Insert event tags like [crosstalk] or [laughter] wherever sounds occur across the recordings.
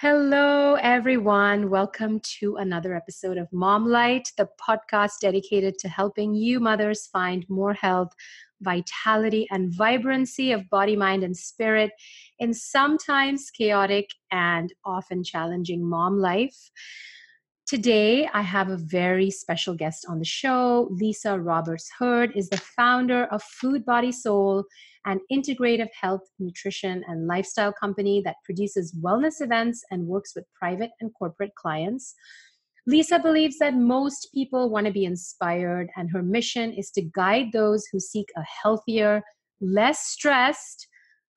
Hello, everyone. Welcome to another episode of Mom Light, the podcast dedicated to helping you mothers find more health, vitality, and vibrancy of body, mind, and spirit in sometimes chaotic and often challenging mom life. Today, I have a very special guest on the show. Lisa Roberts Hurd is the founder of Food Body Soul, an integrative health, nutrition, and lifestyle company that produces wellness events and works with private and corporate clients. Lisa believes that most people want to be inspired, and her mission is to guide those who seek a healthier, less stressed,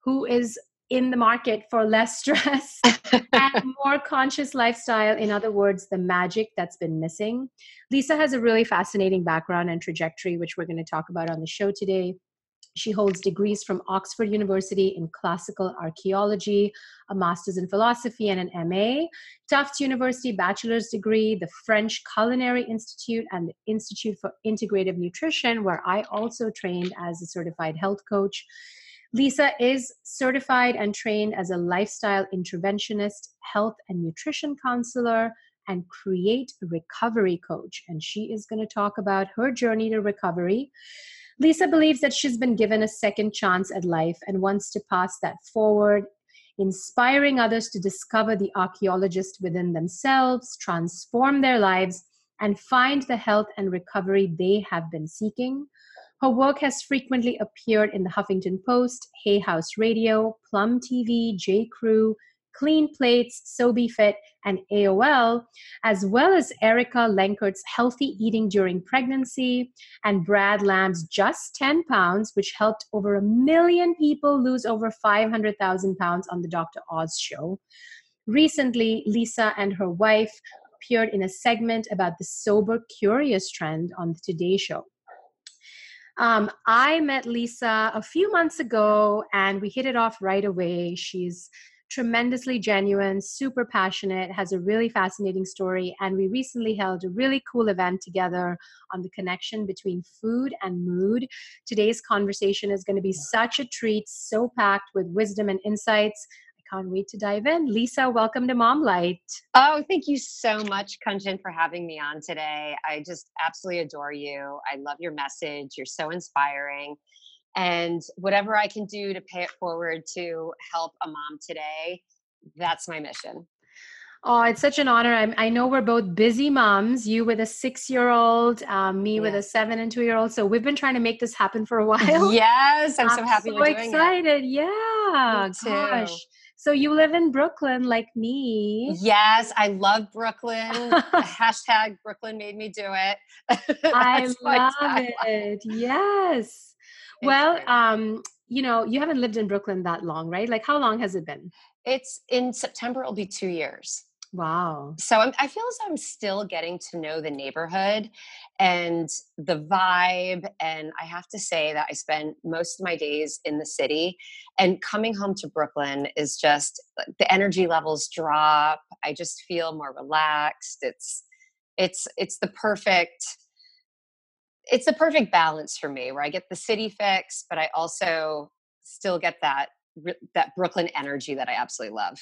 who is in the market for less stress [laughs] and more conscious lifestyle. In other words, the magic that's been missing. Lisa has a really fascinating background and trajectory, which we're going to talk about on the show today. She holds degrees from Oxford University in classical archaeology, a master's in philosophy, and an MA. Tufts University bachelor's degree, the French Culinary Institute, and the Institute for Integrative Nutrition, where I also trained as a certified health coach. Lisa is certified and trained as a lifestyle interventionist, health and nutrition counselor, and create recovery coach. And she is going to talk about her journey to recovery. Lisa believes that she's been given a second chance at life and wants to pass that forward, inspiring others to discover the archaeologist within themselves, transform their lives, and find the health and recovery they have been seeking. Her work has frequently appeared in the Huffington Post, Hay House Radio, Plum TV, J. Crew, Clean Plates, Sobe Fit, and AOL, as well as Erica Lenkert's Healthy Eating During Pregnancy and Brad Lamm's Just 10 Pounds, which helped over a million people lose over 500,000 pounds on the Dr. Oz show. Recently, Lisa and her wife appeared in a segment about the sober curious trend on the Today Show. Um, I met Lisa a few months ago and we hit it off right away. She's tremendously genuine, super passionate, has a really fascinating story. And we recently held a really cool event together on the connection between food and mood. Today's conversation is going to be such a treat, so packed with wisdom and insights I can't wait to dive in. Lisa, welcome to Mom Light. Oh, thank you so much, Kunjan, for having me on today. I just absolutely adore you. I love your message. You're so inspiring. And whatever I can do to pay it forward to help a mom today, that's my mission. Oh, it's such an honor. I'm, i know we're both busy moms. You with a six-year-old, um, me yeah. with a seven and two-year-old. So we've been trying to make this happen for a [laughs] while. Yes, I'm, I'm so happy. So excited. It. Yeah, gosh. So you live in Brooklyn like me. Yes, I love Brooklyn. [laughs] [laughs] Hashtag Brooklyn made me do it. I love it. Yes. Well, um, you know, you haven't lived in Brooklyn that long, right? Like how long has it been? It's in September, it'll be two years. Wow. So I'm, i feel as I'm still getting to know the neighborhood and the vibe. And I have to say that I spend most of my days in the city. And coming home to Brooklyn is just the energy levels drop. I just feel more relaxed. It's it's it's the perfect it's a perfect balance for me where I get the city fix, but I also still get that that Brooklyn energy that I absolutely love.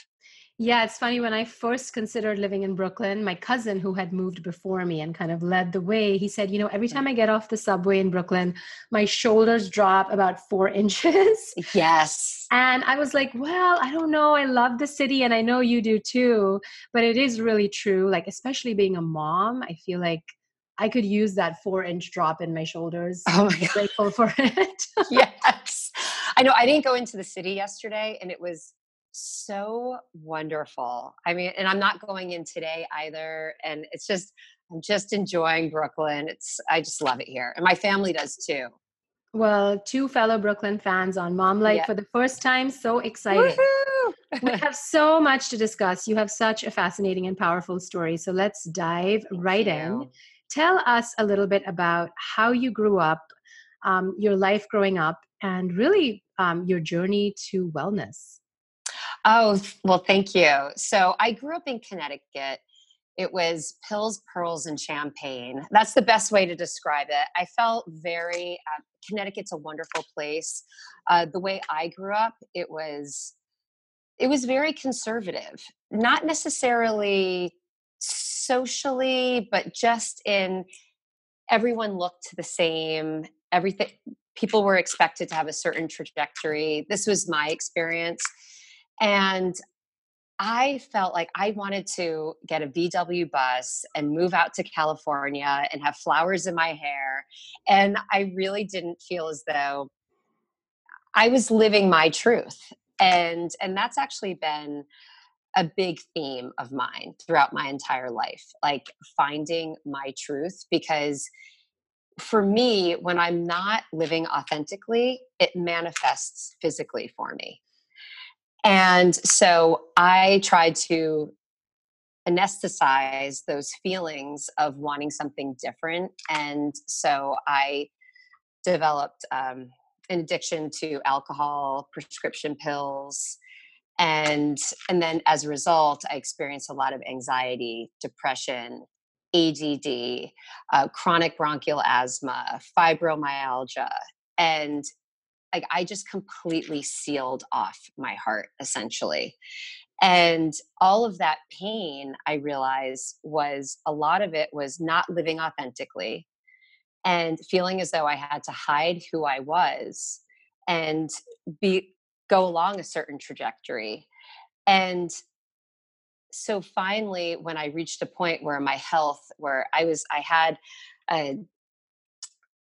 Yeah, it's funny. When I first considered living in Brooklyn, my cousin who had moved before me and kind of led the way, he said, You know, every mm-hmm. time I get off the subway in Brooklyn, my shoulders drop about four [laughs] inches. Yes. And I was like, Well, I don't know. I love the city and I know you do too. But it is really true. Like, especially being a mom, I feel like I could use that four inch drop in my shoulders. Oh my God. Grateful [laughs] for it. [laughs] yes. I know I didn't go into the city yesterday and it was so wonderful. I mean, and I'm not going in today either. And it's just, I'm just enjoying Brooklyn. It's, I just love it here. And my family does too. Well, two fellow Brooklyn fans on Mom Light yeah. for the first time. So excited. we [laughs] have so much to discuss. You have such a fascinating and powerful story. So let's dive Thank right you. in. Tell us a little bit about how you grew up, um, your life growing up, and really um, your journey to wellness. Oh, well, thank you. So I grew up in Connecticut. It was pills, pearls, and champagne. That's the best way to describe it. I felt very, uh, Connecticut's a wonderful place. Uh, the way I grew up, it was, it was very conservative. not necessarily socially, but just in everyone looked the same. Everything, people were expected to have a certain trajectory. This was my experience. And I felt like I wanted to get a VW bus and move out to California and have flowers in my hair. And I really didn't feel as though I was living my truth. And and that's actually been a big theme of mine throughout my entire life, like finding my truth because for me, when I'm not living authentically, it manifests physically for me. And so I tried to anesthetize those feelings of wanting something different. And so I developed um, an addiction to alcohol, prescription pills, and and then as a result, I experienced a lot of anxiety, depression, ADD, uh, chronic bronchial asthma, fibromyalgia, and like I just completely sealed off my heart essentially. And all of that pain, I realized was a lot of it was not living authentically and feeling as though I had to hide who I was and be go along a certain trajectory. And so finally when I reached a point where my health where I was I had a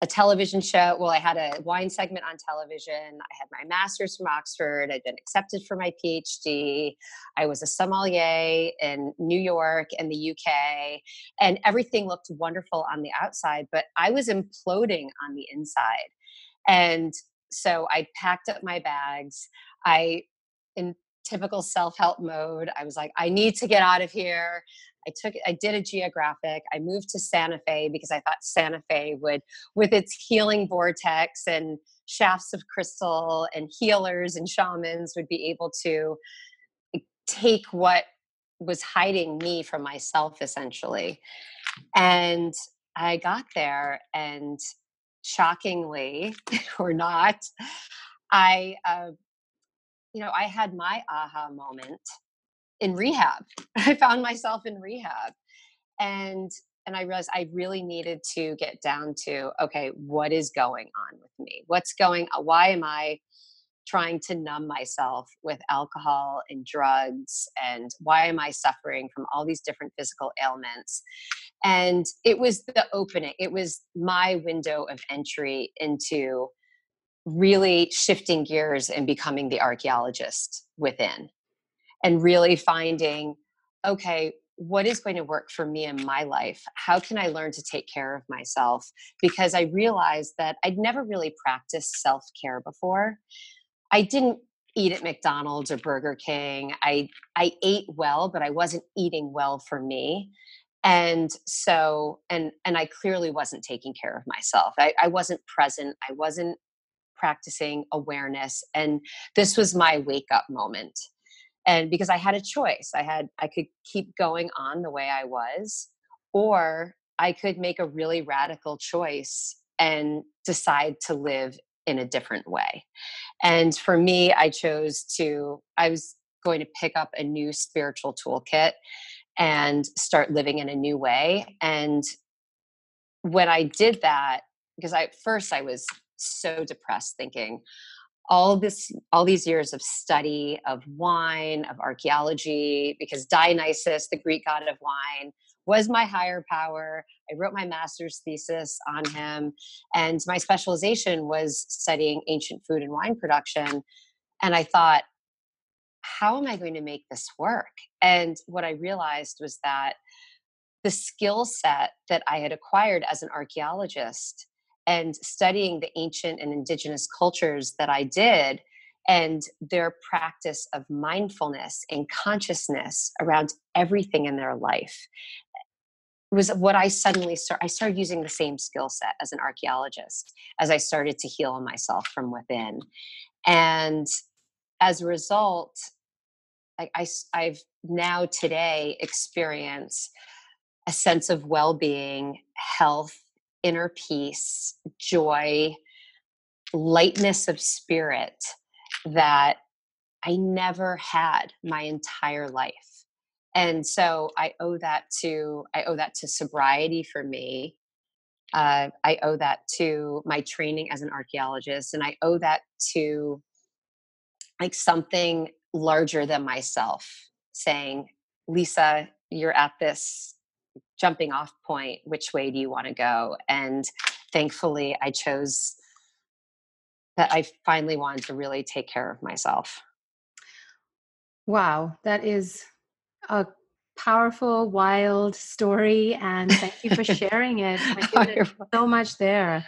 a television show. Well, I had a wine segment on television. I had my master's from Oxford. I'd been accepted for my PhD. I was a sommelier in New York and the UK, and everything looked wonderful on the outside, but I was imploding on the inside. And so I packed up my bags. I, in typical self help mode, I was like, I need to get out of here. I took I did a geographic. I moved to Santa Fe because I thought Santa Fe would with its healing vortex and shafts of crystal and healers and shamans would be able to eh, take what was hiding me from myself essentially. And I got there and shockingly [laughs] or not, I uh, you know, I had my aha moment in rehab. [laughs] I found myself in rehab. And and I realized I really needed to get down to okay, what is going on with me? What's going why am I trying to numb myself with alcohol and drugs and why am I suffering from all these different physical ailments? And it was the opening. It was my window of entry into really shifting gears and becoming the archaeologist within and really finding okay what is going to work for me in my life how can i learn to take care of myself because i realized that i'd never really practiced self-care before i didn't eat at mcdonald's or burger king. I i ate well but i wasn't eating well for me. And so and and i clearly wasn't taking care of myself. I, I wasn't present. I wasn't practicing awareness. And this was my wake up moment. And because i had a choice. I had i could keep going on the way i was or i could make a really radical choice and decide to live in a different way. And for me i chose to i was going to pick up a new spiritual toolkit and start living in a new way. And when i did that because i first i was so depressed thinking all this all these years of study of wine of archaeology because dionysus the greek god of wine was my higher power. I wrote my master's thesis on him and my specialization was studying ancient food and wine production and i thought how am i going to make this work? And what i realized was that the skill set that i had acquired as an archaeologist and studying the ancient and indigenous cultures that I did and their practice of mindfulness and consciousness around everything in their life was what I suddenly I started using the same skill set as an archaeologist as I started to heal myself from within. And as a result I, I, I've now today experienced a sense of well-being health inner peace, joy, lightness of spirit that I never had my entire life. and so i owe that to i owe that to sobriety for me. Uh, i owe that to my training as an archaeologist and i owe that to like something larger than myself saying lisa you're at this jumping off point. Which way do you want to go? And thankfully i chose that i finally wanted to really take care of myself. Wow that is a powerful wild story and thank you for sharing it. [laughs] Oh, so much there.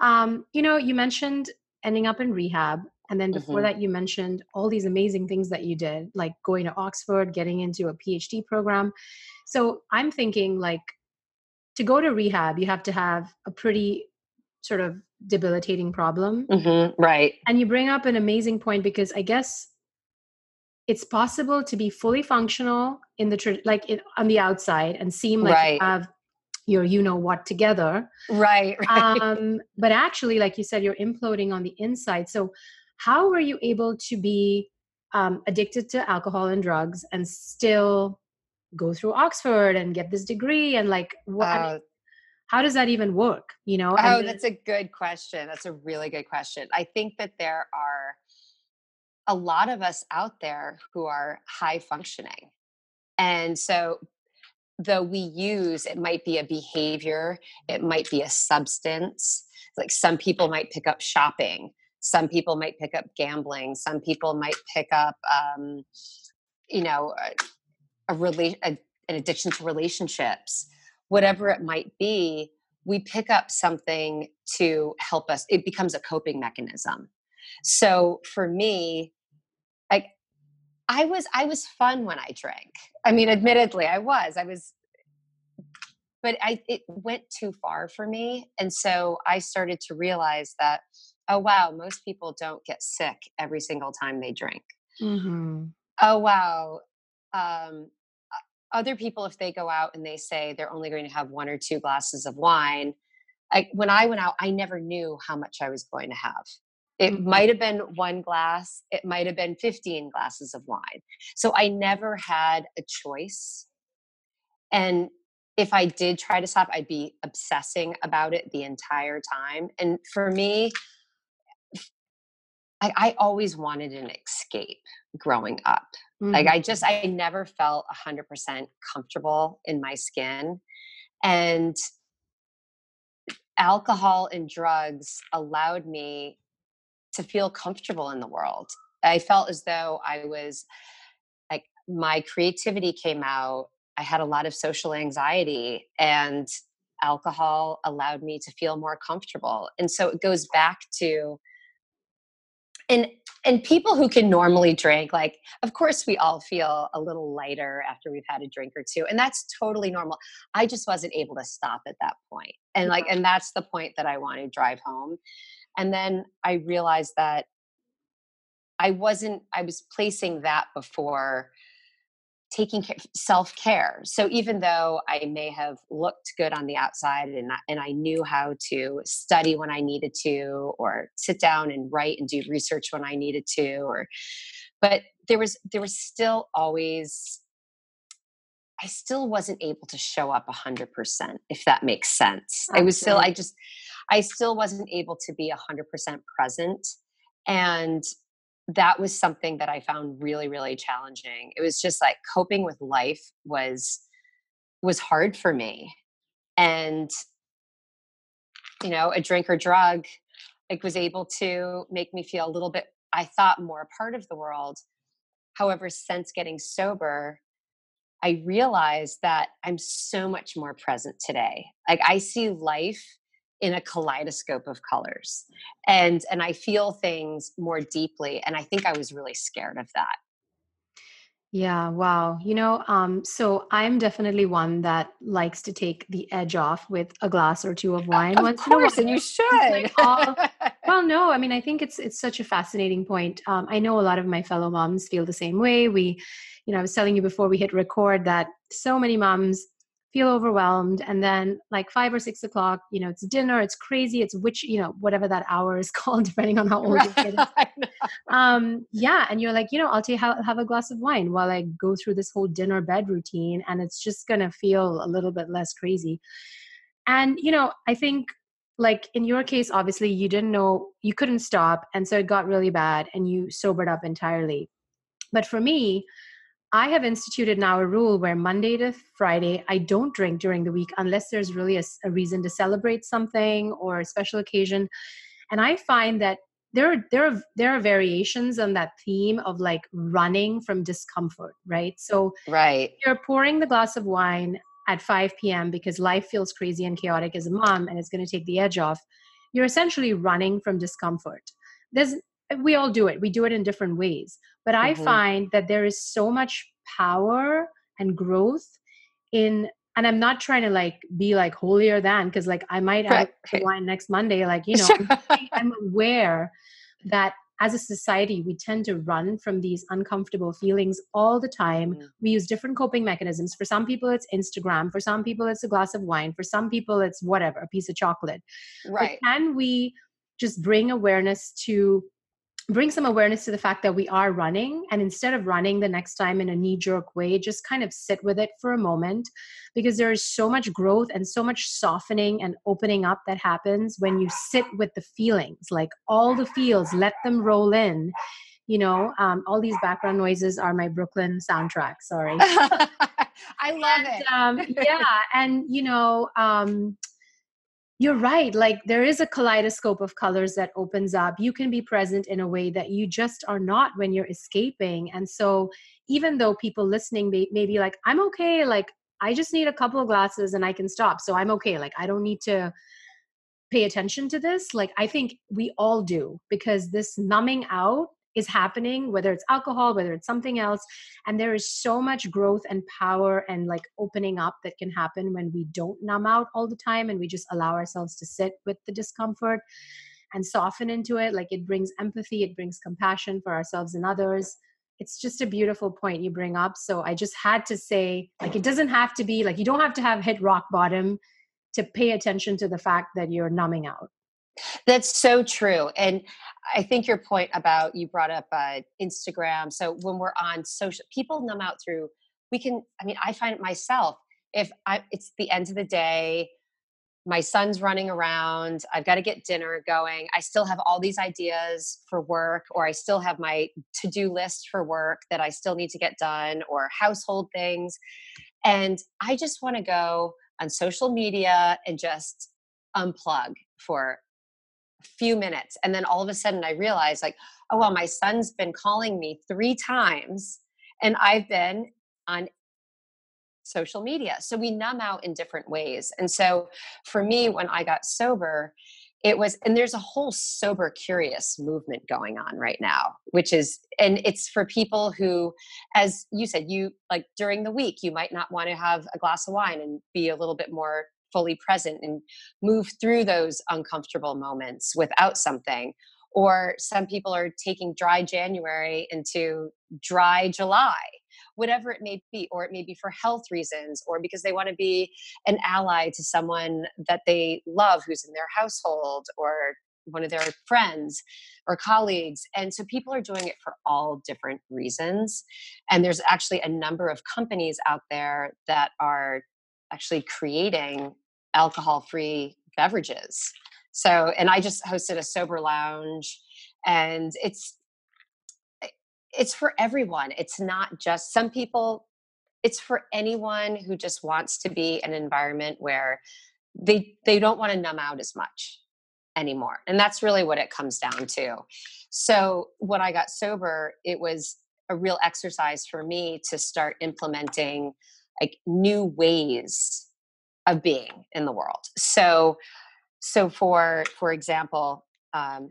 Um, you know you mentioned ending up in rehab and then before mm-hmm. that you mentioned all these amazing things that you did like going to oxford getting into a phd program. So I'm thinking like to go to rehab, you have to have a pretty sort of debilitating problem. Mm-hmm, right. And you bring up an amazing point because I guess it's possible to be fully functional in the like in, on the outside and seem like right. you have your you know what together right, [laughs] right. Um, but actually like you said you're imploding on the inside so how were you able to be um, addicted to alcohol and drugs and still go through Oxford and get this degree and like what uh, I mean, how does that even work you know oh then, that's a good question. That's a really good question. I think that there are a lot of us out there who are high functioning. And so though we use it might be a behavior it might be a substance like some people might pick up shopping some people might pick up gambling some people might pick up um, you know a, rela- a, an addiction to relationships, whatever it might be, we pick up something to help us. It becomes a coping mechanism. So for me, like I was I was fun when I drank. I mean, admittedly, I was. I was but I it went too far for me. And so I started to realize that, oh wow, most people don't get sick every single time they drink. Mm-hmm. Oh wow, um, other people if they go out and they say they're only going to have one or two glasses of wine I, when i went out i never knew how much i was going to have. It mm-hmm. might have been one glass it might have been 15 glasses of wine. So i never had a choice. And if i did try to stop i'd be obsessing about it the entire time. And for me I, I always wanted an escape growing up Mm-hmm. Like I just, I never felt 100% comfortable in my skin. And alcohol and drugs allowed me to feel comfortable in the world. I felt as though I was like, my creativity came out. I had a lot of social anxiety, and alcohol allowed me to feel more comfortable. And so it goes back to, and and people who can normally drink like of course we all feel a little lighter after we've had a drink or two and that's totally normal. I just wasn't able to stop at that point and like mm-hmm. and that's the point that i want to drive home. And then i realized that i wasn't i was placing that before taking care, self care. So even though I may have looked good on the outside and I, and I knew how to study when I needed to, or sit down and write and do research when I needed to, or but there was there was still always I still wasn't able to show up a hundred percent, if that makes sense. I was still I just I still wasn't able to be a hundred percent present. And that was something that I found really, really challenging. It was just like coping with life was was hard for me. And you know, a drink or drug like was able to make me feel a little bit I thought more a part of the world. However, since getting sober, I realized that I'm so much more present today. Like I see life in a kaleidoscope of colors and and i feel things more deeply and i think i was really scared of that. Yeah wow you know um so i'm definitely one that likes to take the edge off with a glass or two of [laughs] wine of once course and you should. [laughs] well no i mean i think it's it's such a fascinating point um, i know a lot of my fellow moms feel the same way we you know i was telling you before we hit record that so many moms feel overwhelmed and then like five or six o'clock you know it's dinner it's crazy it's which you know whatever that hour is [laughs] called depending on how old right. [laughs] kid is um yeah and you're like you know i'll take have, have a glass of wine while i go through this whole dinner bed routine and it's just gonna feel a little bit less crazy. And you know i think like in your case obviously you didn't know you couldn't stop and so it got really bad and you sobered up entirely. But for me I have instituted now a rule where Monday to Friday, I don't drink during the week unless there's really a, a, reason to celebrate something or a special occasion. And I find that there are, there are there are variations on that theme of like running from discomfort, right? So right. you're pouring the glass of wine at 5 p.m. because life feels crazy and chaotic as a mom and it's going to take the edge off. You're essentially running from discomfort. There's we all do it. We do it in different ways. But i mm-hmm. find that there is so much power and growth in and i'm not trying to like be like holier than because like i might have right. wine next monday like you [laughs] know i'm aware that as a society we tend to run from these uncomfortable feelings all the time. Mm. we use different coping mechanisms. For some people it's instagram. For some people it's a glass of wine. For some people it's whatever a piece of chocolate. Right. but can we just bring awareness to bring some awareness to the fact that we are running and instead of running the next time in a knee jerk way just kind of sit with it for a moment because there is so much growth and so much softening and opening up that happens when you sit with the feelings like all the feels let them roll in. You know um, all these background noises are my brooklyn soundtrack sorry. [laughs] I love and, it. um, yeah and you know um, you're right like there is a kaleidoscope of colors that opens up. You can be present in a way that you just are not when you're escaping. And so even though people listening may, may be like i'm okay like i just need a couple of glasses and i can stop so i'm okay like i don't need to pay attention to this like i think we all do because this numbing out is happening whether it's alcohol whether it's something else and there is so much growth and power and like opening up that can happen when we don't numb out all the time and we just allow ourselves to sit with the discomfort and soften into it. Like it brings empathy it brings compassion for ourselves and others. It's just a beautiful point you bring up. So i just had to say like it doesn't have to be like you don't have to have hit rock bottom to pay attention to the fact that you're numbing out that's so true. And I think your point about you brought up uh, Instagram. So when we're on social, people numb out through, we can, I mean, I find it myself. If I, it's the end of the day, my son's running around, I've got to get dinner going. I still have all these ideas for work, or I still have my to do list for work that I still need to get done, or household things. And I just want to go on social media and just unplug for few minutes and then all of a sudden i realized like oh well my son's been calling me three times and i've been on social media. So we numb out in different ways and so for me when i got sober it was and there's a whole sober curious movement going on right now which is and it's for people who as you said you like during the week you might not want to have a glass of wine and be a little bit more fully present and move through those uncomfortable moments without something or some people are taking dry january into dry july whatever it may be or it may be for health reasons or because they want to be an ally to someone that they love who's in their household or one of their friends or colleagues. And so people are doing it for all different reasons. And there's actually a number of companies out there that are actually creating alcohol free beverages. So, and I just hosted a sober lounge and it's eh, it's for everyone. It's not just some people it's for anyone who just wants to be an environment where they they don't want to numb out as much anymore. And that's really what it comes down to. So, when I got sober, it was a real exercise for me to start implementing like new ways of being in the world. So, so for for example, um,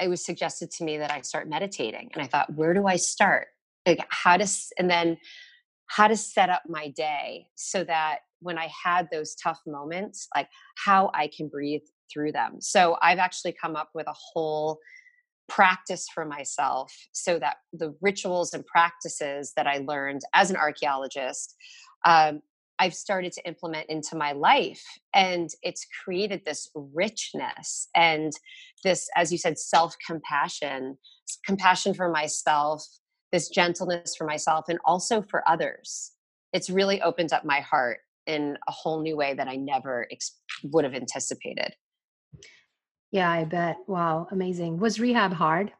it was suggested to me that I start meditating, and I thought, where do I start? Like how to, and then how to set up my day so that when I had those tough moments, like how I can breathe through them. So I've actually come up with a whole practice for myself so that the rituals and practices that I learned as an archaeologist um, I've started to implement into my life. And it's created this richness and this, as you said, self compassion, compassion for myself, this gentleness for myself, and also for others. It's really opened up my heart in a whole new way that I never ex- would have anticipated. Yeah, I bet. Wow, amazing. Was rehab hard?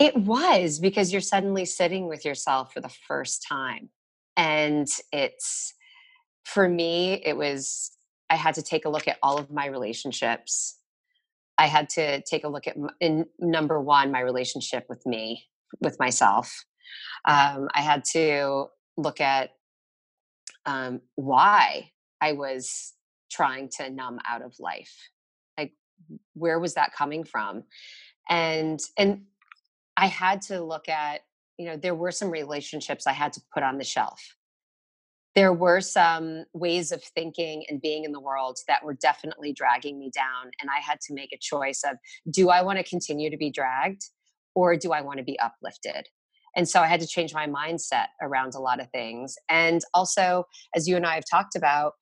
It was because you're suddenly sitting with yourself for the first time. And it's, for me, it was, I had to take a look at all of my relationships. I had to take a look at, in number one, my relationship with me, with myself. Um, I had to look at um, why I was trying to numb out of life. Where was that coming from? And and I had to look at, you know, there were some relationships I had to put on the shelf. There were some ways of thinking and being in the world that were definitely dragging me down. And I had to make a choice of do I want to continue to be dragged or do I want to be uplifted? And so I had to change my mindset around a lot of things. And also, as you and I have talked about,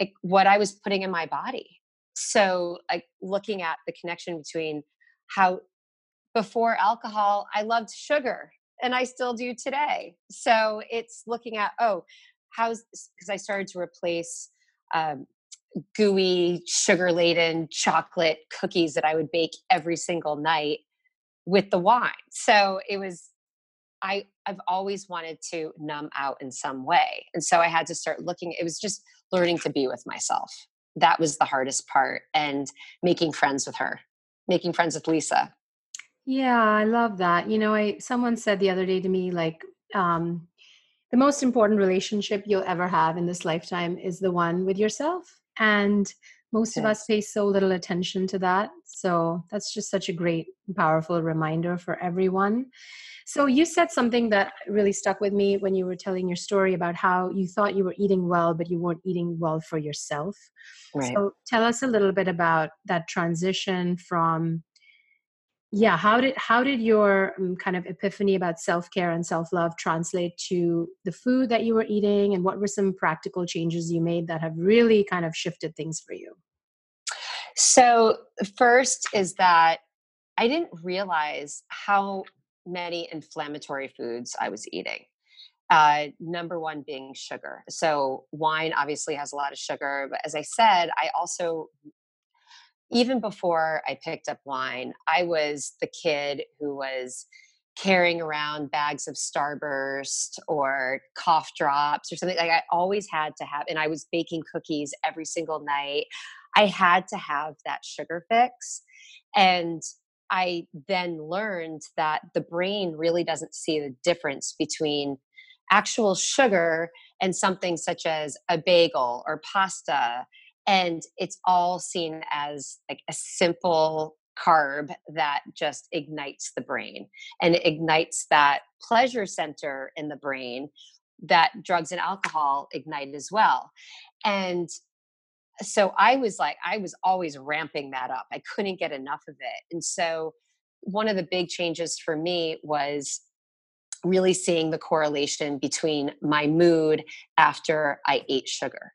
like what I was putting in my body. So, like looking at the connection between how before alcohol, I loved sugar and I still do today. So it's looking at, oh, how's because I started to replace um, gooey, sugar laden chocolate cookies that I would bake every single night with the wine. So it was I I've always wanted to numb out in some way. And so I had to start looking it was just learning to be with myself. That was the hardest part and making friends with her. Making friends with Lisa. Yeah, I love that. You know, I someone said the other day to me like um the most important relationship you'll ever have in this lifetime is the one with yourself. And most of us pay so little attention to that. So that's just such a great, powerful reminder for everyone. So you said something that really stuck with me when you were telling your story about how you thought you were eating well, but you weren't eating well for yourself. Right. So tell us a little bit about that transition from yeah how did how did your um, kind of epiphany about self-care and self-love translate to the food that you were eating and what were some practical changes you made that have really kind of shifted things for you so first is that i didn't realize how many inflammatory foods I was eating. Uh, number one being sugar. So, wine obviously has a lot of sugar, but as I said, I also, even before I picked up wine, I was the kid who was carrying around bags of Starburst or cough drops or something. Like, I always had to have, and I was baking cookies every single night. I had to have that sugar fix. And I then learned that the brain really doesn't see the difference between actual sugar and something such as a bagel or pasta. And it's all seen as like a simple carb that just ignites the brain and it ignites that pleasure center in the brain that drugs and alcohol ignite as well. And so I was like, I was always ramping that up. I couldn't get enough of it. And so one of the big changes for me was really seeing the correlation between my mood after I ate sugar.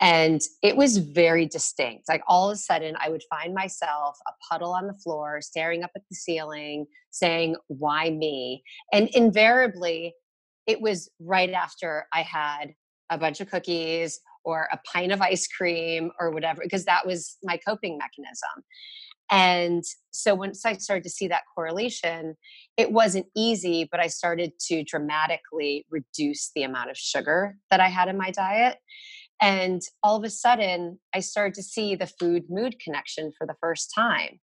And it was very distinct. Like all of a sudden, I would find myself a puddle on the floor, staring up at the ceiling, saying, Why me? And invariably, it was right after I had a bunch of cookies or a pint of ice cream or whatever, because that was my coping mechanism. And so once I started to see that correlation, it wasn't easy, but I started to dramatically reduce the amount of sugar that I had in my diet. And all of a sudden, I started to see the food mood connection for the first time.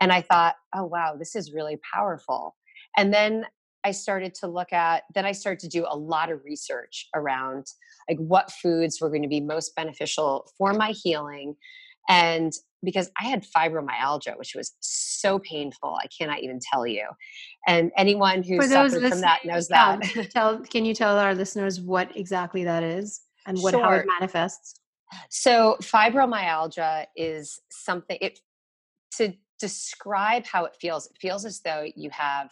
And I thought, oh, wow, this is really powerful. And then I started to look at, then I started to do a lot of research around like what foods were going to be most beneficial for my healing. And because I had fibromyalgia, which was so painful, I cannot even tell you. And anyone who suffered from that knows that. Um, tell, can you tell our listeners what exactly that is and what sure. how it manifests? So fibromyalgia is something. It to describe how it feels. It feels as though you have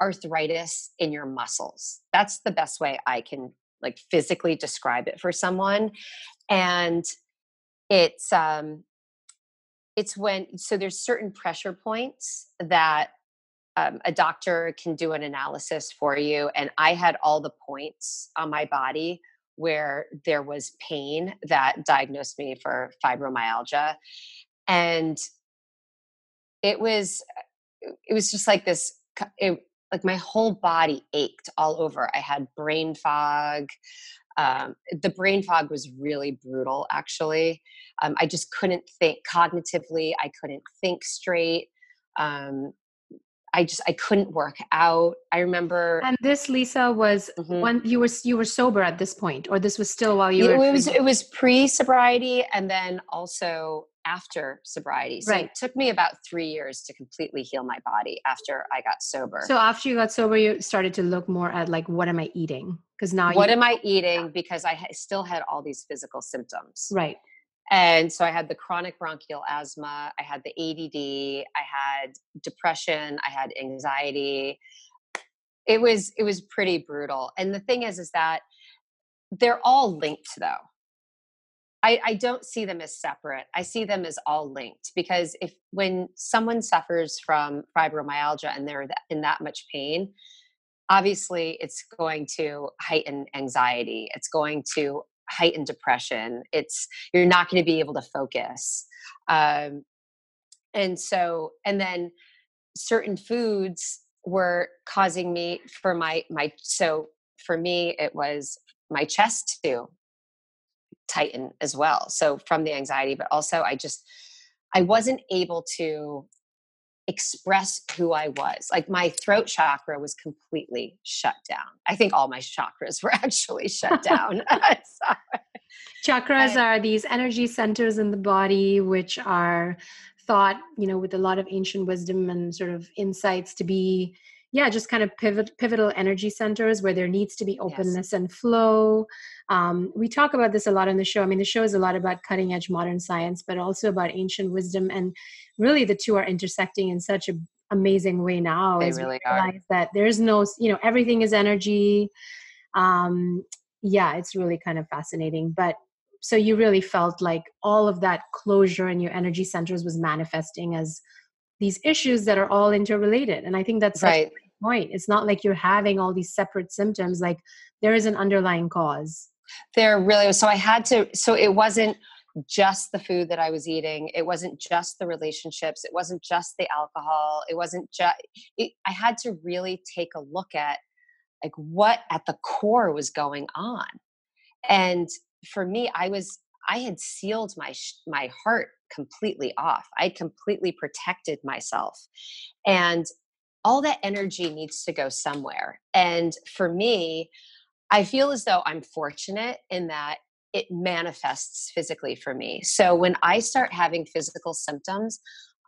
arthritis in your muscles. That's the best way I can like physically describe it for someone and it's um it's when so there's certain pressure points that um, a doctor can do an analysis for you and i had all the points on my body where there was pain that diagnosed me for fibromyalgia. And it was it was just like this it, like my whole body ached all over. I had brain fog um, the brain fog was really brutal actually. Um, i just couldn't think cognitively i couldn't think straight um, I just I couldn't work out. I remember And this Lisa was mm-hmm. when you were you were sober at this point or this was still while you were It was it was pre-sobriety and then also after sobriety. So right. it took me about 3 years to completely heal my body after I got sober. So after you got sober you started to look more at like what am I eating? Because now What you, am I eating because I still had all these physical symptoms. Right. And so I had the chronic bronchial asthma, I had the ADD, I had depression, I had anxiety. It was it was pretty brutal. And the thing is is that they're all linked though. I, I don't see them as separate. I see them as all linked because if when someone suffers from fibromyalgia and they're in that much pain, obviously it's going to heighten anxiety. It's going to heightened depression it's you're not going to be able to focus um, and so and then certain foods were causing me for my my so for me it was my chest to tighten as well so from the anxiety but also i just i wasn't able to express who I was. Like my throat chakra was completely shut down. I think all my chakras [laughs] were actually shut down. [laughs] [laughs] Chakras are these energy centers in the body which are thought, you know, with a lot of ancient wisdom and sort of insights to be yeah just kind of pivot, pivotal energy centers where there needs to be openness yes. and flow. Um, we talk about this a lot on the show. I mean the show is a lot about cutting edge modern science but also about ancient wisdom and really the two are intersecting in such an amazing way now they really are. that there's no you know everything is energy. Um, yeah it's really kind of fascinating but so you really felt like all of that closure in your energy centers was manifesting as these issues that are all interrelated and i think that's right point. It's not like you're having all these separate symptoms, like there is an underlying cause. There really was. So I had to, so it wasn't just the food that I was eating. It wasn't just the relationships. It wasn't just the alcohol. It wasn't just, I had to really take a look at like what at the core was going on. And for me, I was, I had sealed my, my heart completely off. I completely protected myself. And all that energy needs to go somewhere. And for me, I feel as though I'm fortunate in that it manifests physically for me. So when I start having physical symptoms,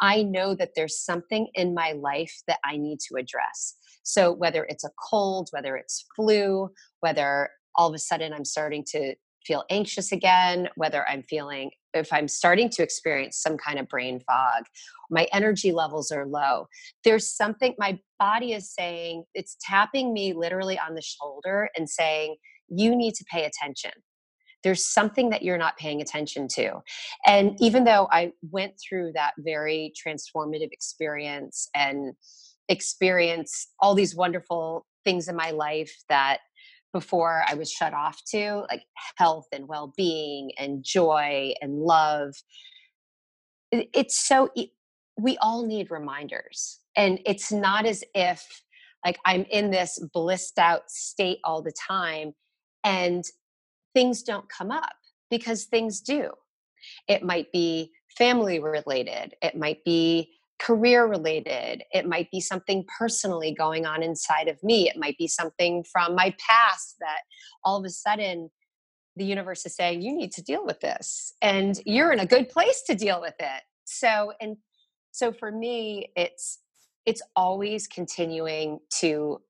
I know that there's something in my life that I need to address. So whether it's a cold, whether it's flu, whether all of a sudden I'm starting to feel anxious again, whether I'm feeling, if I'm starting to experience some kind of brain fog, my energy levels are low. There's something my body is saying, it's tapping me literally on the shoulder and saying, you need to pay attention. There's something that you're not paying attention to. And even though I went through that very transformative experience and experience all these wonderful things in my life that before I was shut off to, like health and well being and joy and love. It's so, we all need reminders. And it's not as if like I'm in this blissed out state all the time and things don't come up because things do. It might be family related, it might be career related. It might be something personally going on inside of me. It might be something from my past that all of a sudden the universe is saying, you need to deal with this. And you're in a good place to deal with it. So, and so for me, it's, it's always continuing to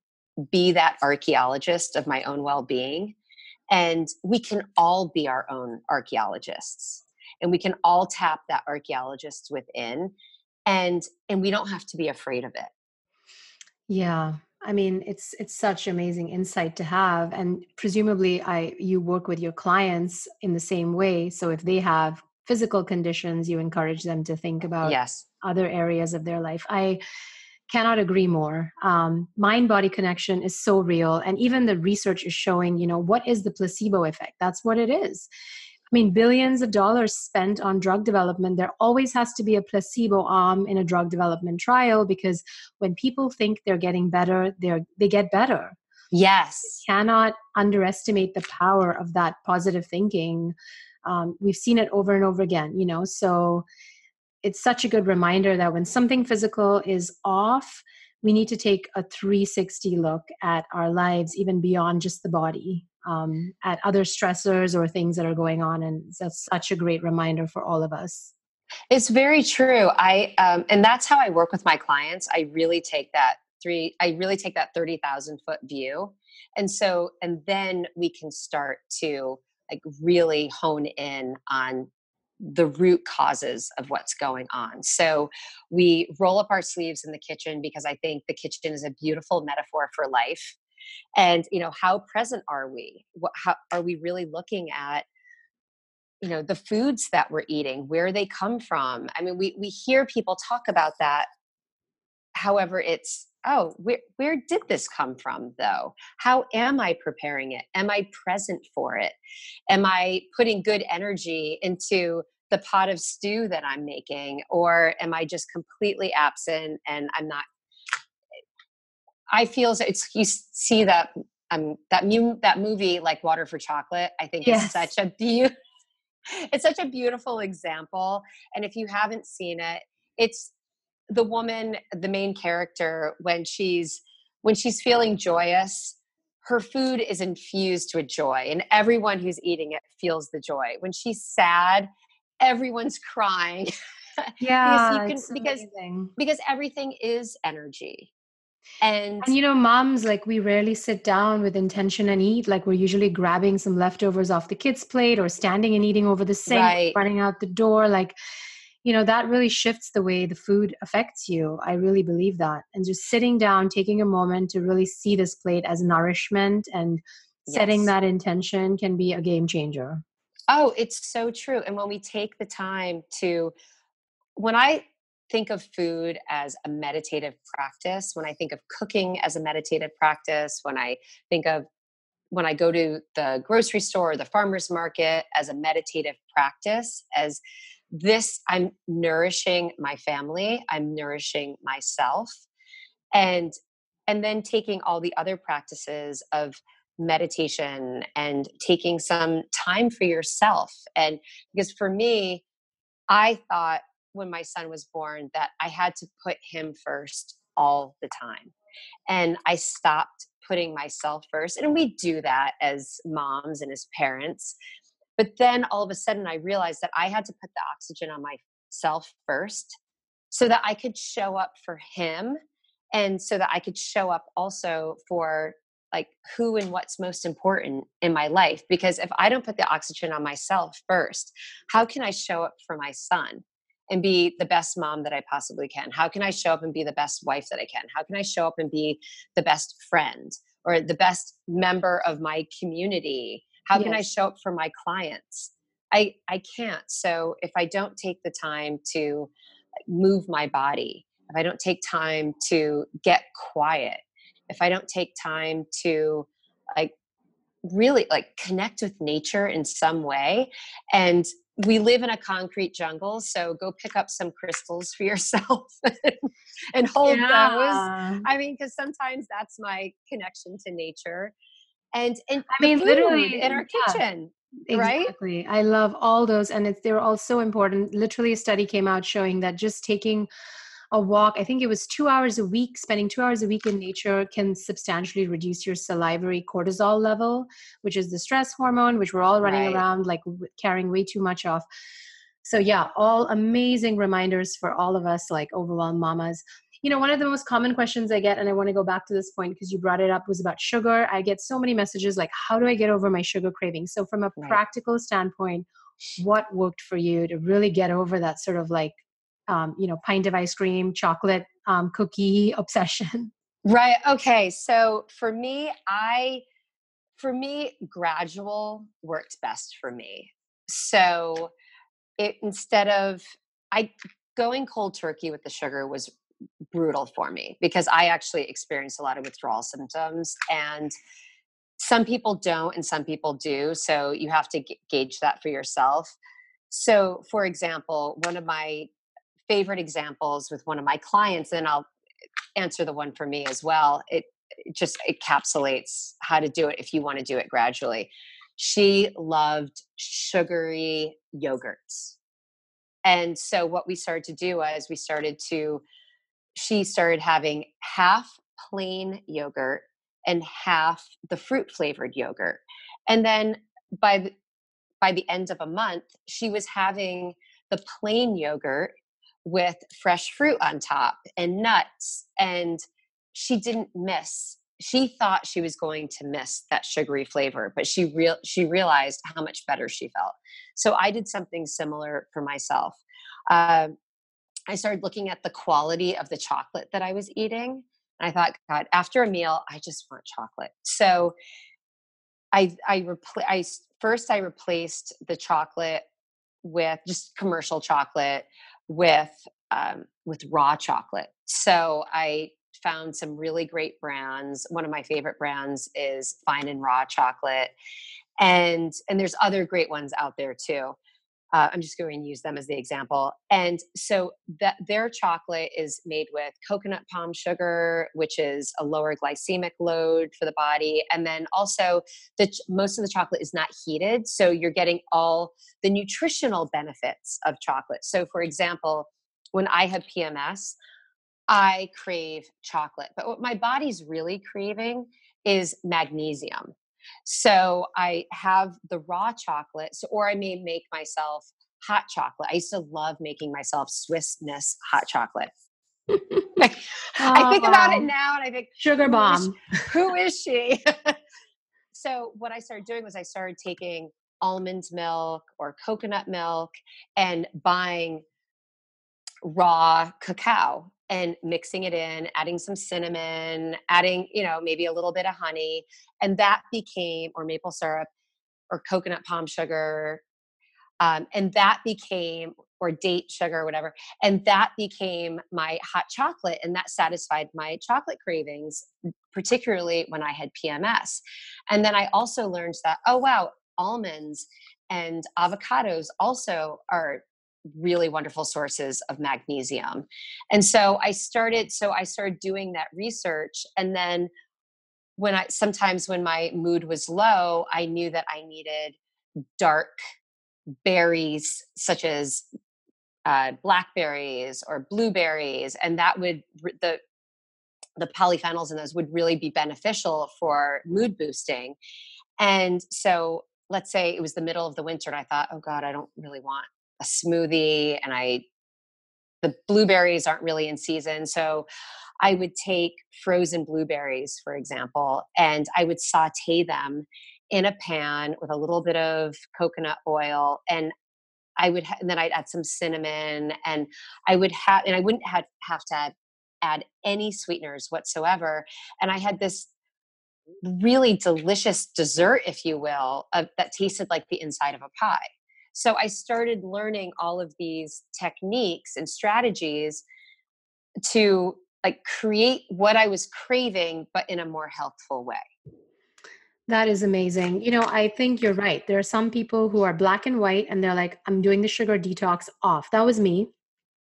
be that archaeologist of my own well-being and we can all be our own archaeologists and we can all tap that archaeologist within and and we don't have to be afraid of it yeah I mean, it's it's such amazing insight to have, and presumably, I you work with your clients in the same way. So if they have physical conditions, you encourage them to think about yes other areas of their life. I cannot agree more. Um, Mind body connection is so real, and even the research is showing. You know, what is the placebo effect? That's what it is. I mean, billions of dollars spent on drug development. There always has to be a placebo arm in a drug development trial because when people think they're getting better, they're they get better. Yes, you cannot underestimate the power of that positive thinking. Um, we've seen it over and over again, you know. So it's such a good reminder that when something physical is off, we need to take a 360 look at our lives, even beyond just the body um, at other stressors or things that are going on. And that's such a great reminder for all of us. It's very true. I um, and that's how I work with my clients. I really take that three. I really take that thirty thousand foot view, and so and then we can start to like really hone in on the root causes of what's going on. So we roll up our sleeves in the kitchen because I think the kitchen is a beautiful metaphor for life and you know how present are we? What, how are we really looking at you know the foods that we're eating where they come from? I mean we we hear people talk about that. However it's oh where where did this come from though? How am i preparing it? Am i present for it? Am i putting good energy into the pot of stew that i'm making? Or am i just completely absent and i'm not I feel it's you see that um that mu- that movie like Water for Chocolate. I think yes. is such a beautiful. [laughs] It's such a beautiful example, and if you haven't seen it, it's the woman, the main character, when she's when she's feeling joyous, her food is infused with joy, and everyone who's eating it feels the joy. When she's sad, everyone's crying. [laughs] Yeah, because, can, because, because everything is energy and, and you know moms like we rarely sit down with intention and eat. Like we're usually grabbing some leftovers off the kids plate or standing and eating over the sink right. running out the door. Like you know that really shifts the way the food affects you. I really believe that. And just sitting down taking a moment to really see this plate as nourishment and setting that intention can be a game changer. Oh it's so true. And when we take the time to when i think of food as a meditative practice, when I think of cooking as a meditative practice, when I think of when I go to the grocery store or the farmer's market as a meditative practice, as this, I'm nourishing my family, I'm nourishing myself. And and then taking all the other practices of meditation and taking some time for yourself. And because for me, I thought when my son was born that I had to put him first all the time. And I stopped putting myself first. And we do that as moms and as parents. But then all of a sudden, I realized that I had to put the oxygen on myself first so that I could show up for him and so that I could show up also for like who and what's most important in my life because if I don't put the oxygen on myself first how can I show up for my son and be the best mom that I possibly can? How can I show up and be the best wife that I can? How can I show up and be the best friend or the best member of my community? How yes. can I show up for my clients? I I can't. So if I don't take the time to move my body, if I don't take time to get quiet, if I don't take time to like really like connect with nature in some way and we live in a concrete jungle so go pick up some crystals for [laughs] yourself and hold yeah. those i mean because sometimes that's my connection to nature and and i mean literally in our yeah. kitchen exactly right? i love all those and it's they're all so important literally a study came out showing that just taking a walk. I think it was two hours a week. Spending two hours a week in nature can substantially reduce your salivary cortisol level which is the stress hormone which we're all running right. around like carrying way too much of. So yeah all amazing reminders for all of us like overwhelmed mamas. You know one of the most common questions i get and i want to go back to this point because you brought it up was about sugar. I get so many messages like how do i get over my sugar craving so from a right. practical standpoint what worked for you to really get over that sort of like um, you know, pint of ice cream, chocolate um, cookie [laughs] obsession. Right. Okay. So for me, I, for me, gradual worked best for me. So it, instead of, I, going cold turkey with the sugar was brutal for me because I actually experienced a lot of withdrawal symptoms and some people don't and some people do. So you have to g- gauge that for yourself. So, for example, one of my favorite examples with one of my clients, and I'll answer the one for me as well. It, it just encapsulates how to do it if you want to do it gradually. She loved sugary yogurts. And so, what we started to do was we started to, she started having half plain yogurt and half the fruit flavored yogurt. And then by the, by the end of a month, she was having the plain yogurt with fresh fruit on top and nuts and she didn't miss. She thought she was going to miss that sugary flavor but she real she realized how much better she felt. So i did something similar for myself. Uh, i started looking at the quality of the chocolate that i was eating and i thought god after a meal i just want chocolate. So i i repl- i first i replaced the chocolate with just commercial chocolate with um, with raw chocolate. So I found some really great brands. One of my favorite brands is Fine and Raw Chocolate, and and there's other great ones out there too. Uh, I'm just going to use them as the example. And so that their chocolate is made with coconut palm sugar, which is a lower glycemic load for the body. And then also, the most of the chocolate is not heated, so you're getting all the nutritional benefits of chocolate. So, for example, when I have PMS, I crave chocolate. But what my body's really craving is magnesium. So I have the raw chocolate, so, or I may make myself hot chocolate. I used to love making myself Swiss Miss hot chocolate. oh, [laughs] [laughs] I think about it now and I think sugar bomb. [laughs] Who is she? so what I started doing was I started taking almond milk or coconut milk and buying raw cacao and mixing it in, adding some cinnamon, adding, you know, maybe a little bit of honey. And that became, or maple syrup or coconut palm sugar. Um, and that became, or date sugar whatever. And that became my hot chocolate. And that satisfied my chocolate cravings, particularly when I had PMS. And then I also learned that, oh, wow, almonds and avocados also are really wonderful sources of magnesium. And so I started so I started doing that research and then when I sometimes when my mood was low, I knew that I needed dark berries such as uh, blackberries or blueberries, and that would the the polyphenols in those would really be beneficial for mood boosting. And so, let's say it was the middle of the winter, and I thought, oh God, I don't really want a smoothie and I the blueberries aren't really in season. So I would take frozen blueberries, for example, and I would saute them in a pan with a little bit of coconut oil and I would, ha- and then I'd add some cinnamon and I would have, and I wouldn't have, have to add, add any sweeteners whatsoever. And I had this really delicious dessert, if you will, of, that tasted like the inside of a pie. So I started learning all of these techniques and strategies to like create what I was craving, but in a more healthful way. That is amazing. You know, I think you're right. There are some people who are black and white and they're like, I'm doing the sugar detox off. That was me.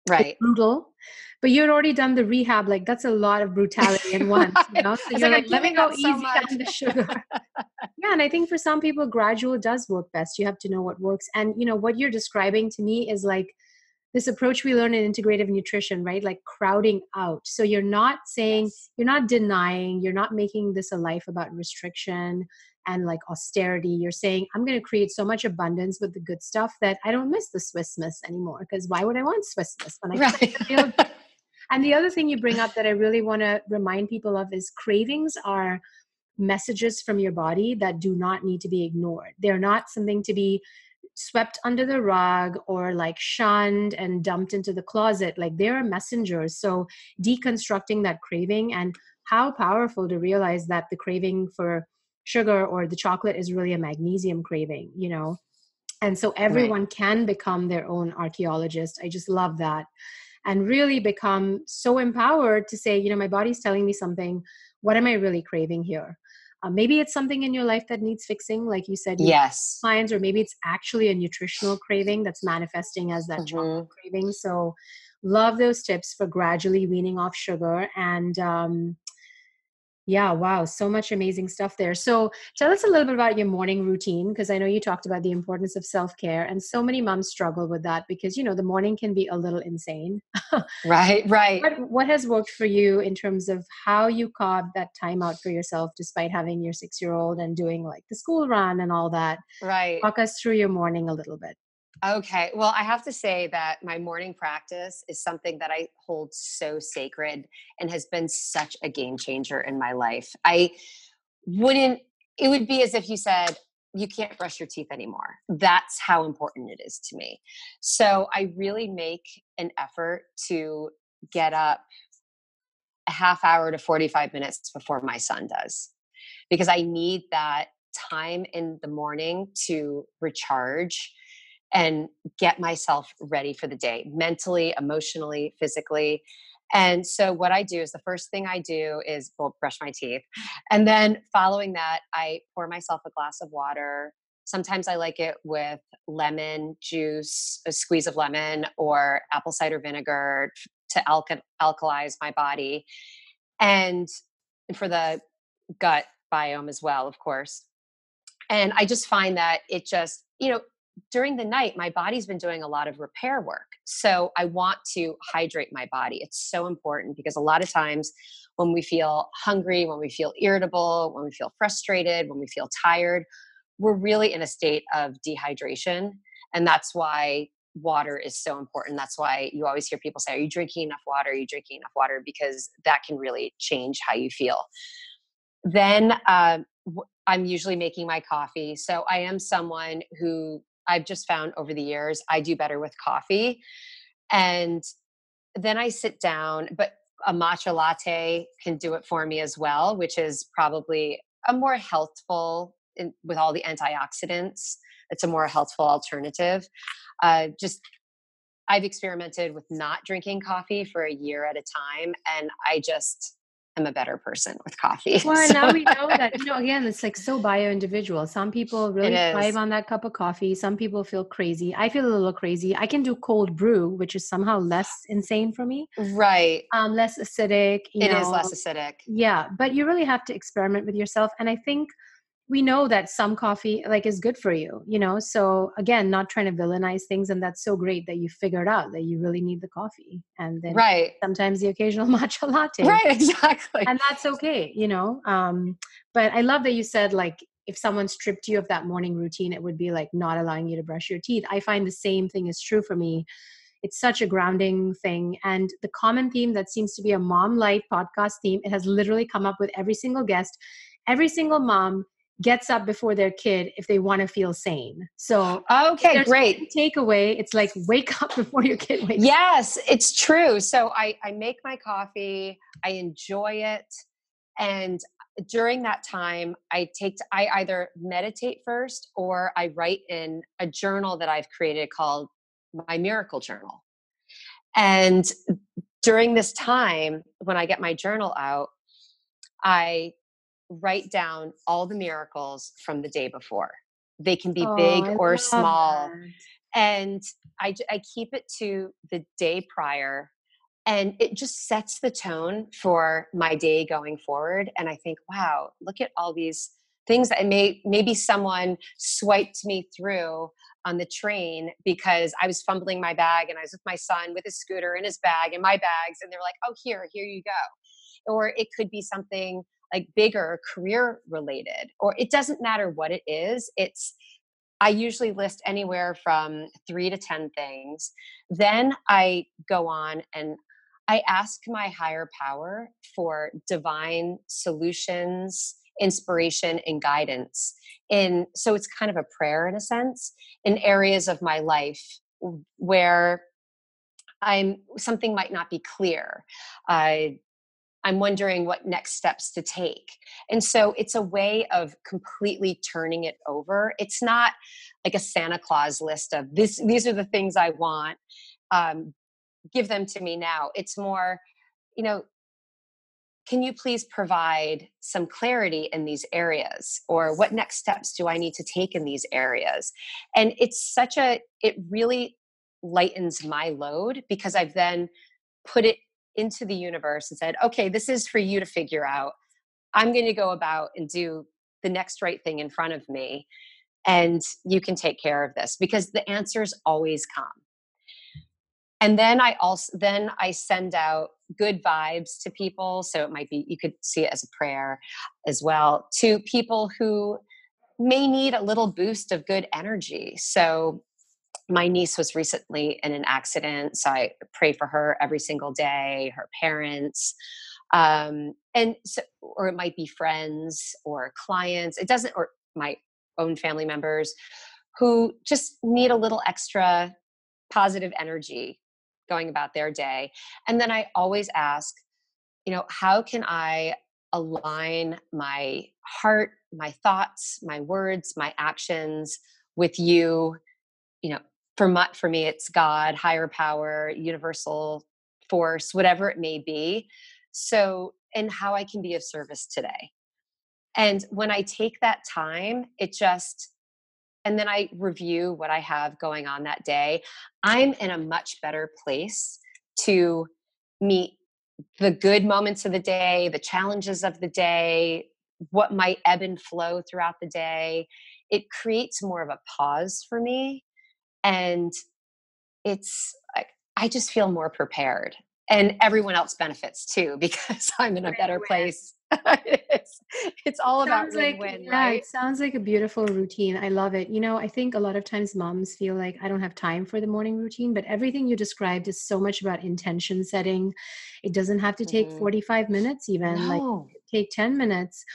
Right. It's brutal. But you'd already done the rehab. Like that's a lot of brutality in [laughs] one. You know? So you're like, like let me go easy so on the [laughs] sugar. yeah and i think for some people gradual does work best you have to know what works and you know what you're describing to me is like this approach we learn in integrative nutrition right like crowding out so you're not saying yes. you're not denying you're not making this a life about restriction and like austerity you're saying i'm going to create so much abundance with the good stuff that i don't miss the swiss miss anymore because why would i want swiss miss when i right. [laughs] and the other thing you bring up that i really want to remind people of is cravings are messages from your body that do not need to be ignored. They're not something to be swept under the rug or like shunned and dumped into the closet. Like they're messengers. So deconstructing that craving and how powerful to realize that the craving for sugar or the chocolate is really a magnesium craving, you know? And so everyone right. can become their own archaeologist. I just love that. And really become so empowered to say, you know, my body's telling me something. What am I really craving here? Uh, maybe it's something in your life that needs fixing, like you said, yes, clients, or maybe it's actually a nutritional craving that's manifesting as that mm-hmm. chocolate craving. So, love those tips for gradually weaning off sugar and um, yeah, wow, so much amazing stuff there. So, tell us a little bit about your morning routine because I know you talked about the importance of self care, and so many moms struggle with that because you know the morning can be a little insane. [laughs] right, right. What, what has worked for you in terms of how you carved that time out for yourself despite having your six year old and doing like the school run and all that? Right. Walk us through your morning a little bit. Okay. Well, I have to say that my morning practice is something that I hold so sacred and has been such a game changer in my life. I wouldn't, it would be as if you said, you can't brush your teeth anymore. That's how important it is to me. So I really make an effort to get up a half hour to 45 minutes before my son does because I need that time in the morning to recharge and get myself ready for the day mentally, emotionally, physically. And so, what I do is the first thing I do is well, brush my teeth. And then, following that, I pour myself a glass of water. Sometimes I like it with lemon juice, a squeeze of lemon, or apple cider vinegar to alka- alkalize my body. And for the gut biome as well, of course. And I just find that it just, you know, during the night, my body's been doing a lot of repair work. So I want to hydrate my body. It's so important because a lot of times when we feel hungry, when we feel irritable, when we feel frustrated, when we feel tired, we're really in a state of dehydration. And that's why water is so important. That's why you always hear people say, Are you drinking enough water? Are you drinking enough water? Because that can really change how you feel. Then uh, I'm usually making my coffee. So I am someone who I've just found over the years I do better with coffee. And then I sit down, but a matcha latte can do it for me as well, which is probably a more healthful in, with all the antioxidants. It's a more healthful alternative. Uh, just I've experimented with not drinking coffee for a year at a time, and I just am a better person with coffee. Well, so. now we [laughs] know that, you know, again, it's like so bio individual. Some people [laughs] really thrive on that cup of coffee. Some people feel crazy. I feel a little crazy. I can do cold brew, which is somehow less insane for me. Right. Um, less acidic. It know. is less acidic. Yeah. But you really have to experiment with yourself. And I think we know that some coffee like is good for you you know? So again not trying to villainize things and that's so great that you figured out that you really need the coffee and then right. sometimes the occasional [laughs] matcha latte. Right exactly. And that's okay you know? Um but i love that you said like if someone stripped you of that morning routine it would be like not allowing you to brush your teeth. I find the same thing is true for me. It's such a grounding thing and the common theme that seems to be a mom light podcast theme it has literally come up with every single guest every single mom gets up before their kid if they want to feel sane. So okay, great takeaway. It's like wake up [laughs] before your kid wakes. Up. Yes, it's true. So I I make my coffee. I enjoy it, and during that time, I take to, I either meditate first or I write in a journal that I've created called my miracle journal. And during this time, when I get my journal out, I write down all the miracles from the day before. They can be oh, big or small. That. And I, I keep it to the day prior and it just sets the tone for my day going forward and i think wow look at all these things that may maybe someone swiped me through on the train because i was fumbling my bag and i was with my son with his scooter and his bag and my bags and they're like oh here here you go or it could be something like bigger career related or it doesn't matter what it is it's i usually list anywhere from 3 to 10 things then i go on and i ask my higher power for divine solutions inspiration and guidance in so it's kind of a prayer in a sense in areas of my life where i'm something might not be clear. Uh, I'm wondering what next steps to take. And so it's a way of completely turning it over. It's not like a Santa Claus list of this, these are the things I want. Um, give them to me now. It's more, you know, can you please provide some clarity in these areas or what next steps do i need to take in these areas and it's such a it really lightens my load because i've then put it into the universe and said, okay, this is for you to figure out. I'm going to go about and do the next right thing in front of me. And you can take care of this because the answers always come. And then I also then I send out good vibes to people. So it might be you could see it as a prayer as well to people who may need a little boost of good energy. So my niece was recently in an accident so i pray for her every single day her parents um, and so, or it might be friends or clients it doesn't or my own family members who just need a little extra positive energy going about their day and then i always ask you know how can i align my heart my thoughts my words my actions with you you know for my, for me it's god higher power universal force whatever it may be. So and how i can be of service today. And when i take that time it just and then i review what i have going on that day i'm in a much better place to meet the good moments of the day the challenges of the day what might ebb and flow throughout the day. It creates more of a pause for me and it's like i just feel more prepared and everyone else benefits too [laughs] because i'm in a better place [laughs] it's, it's all about like, win-win yeah, right? it sounds like a beautiful routine i love it. You know i think a lot of times moms feel like i don't have time for the morning routine but everything you described is so much about intention setting. It doesn't have to take mm-hmm. 45 minutes even no. like take 10 minutes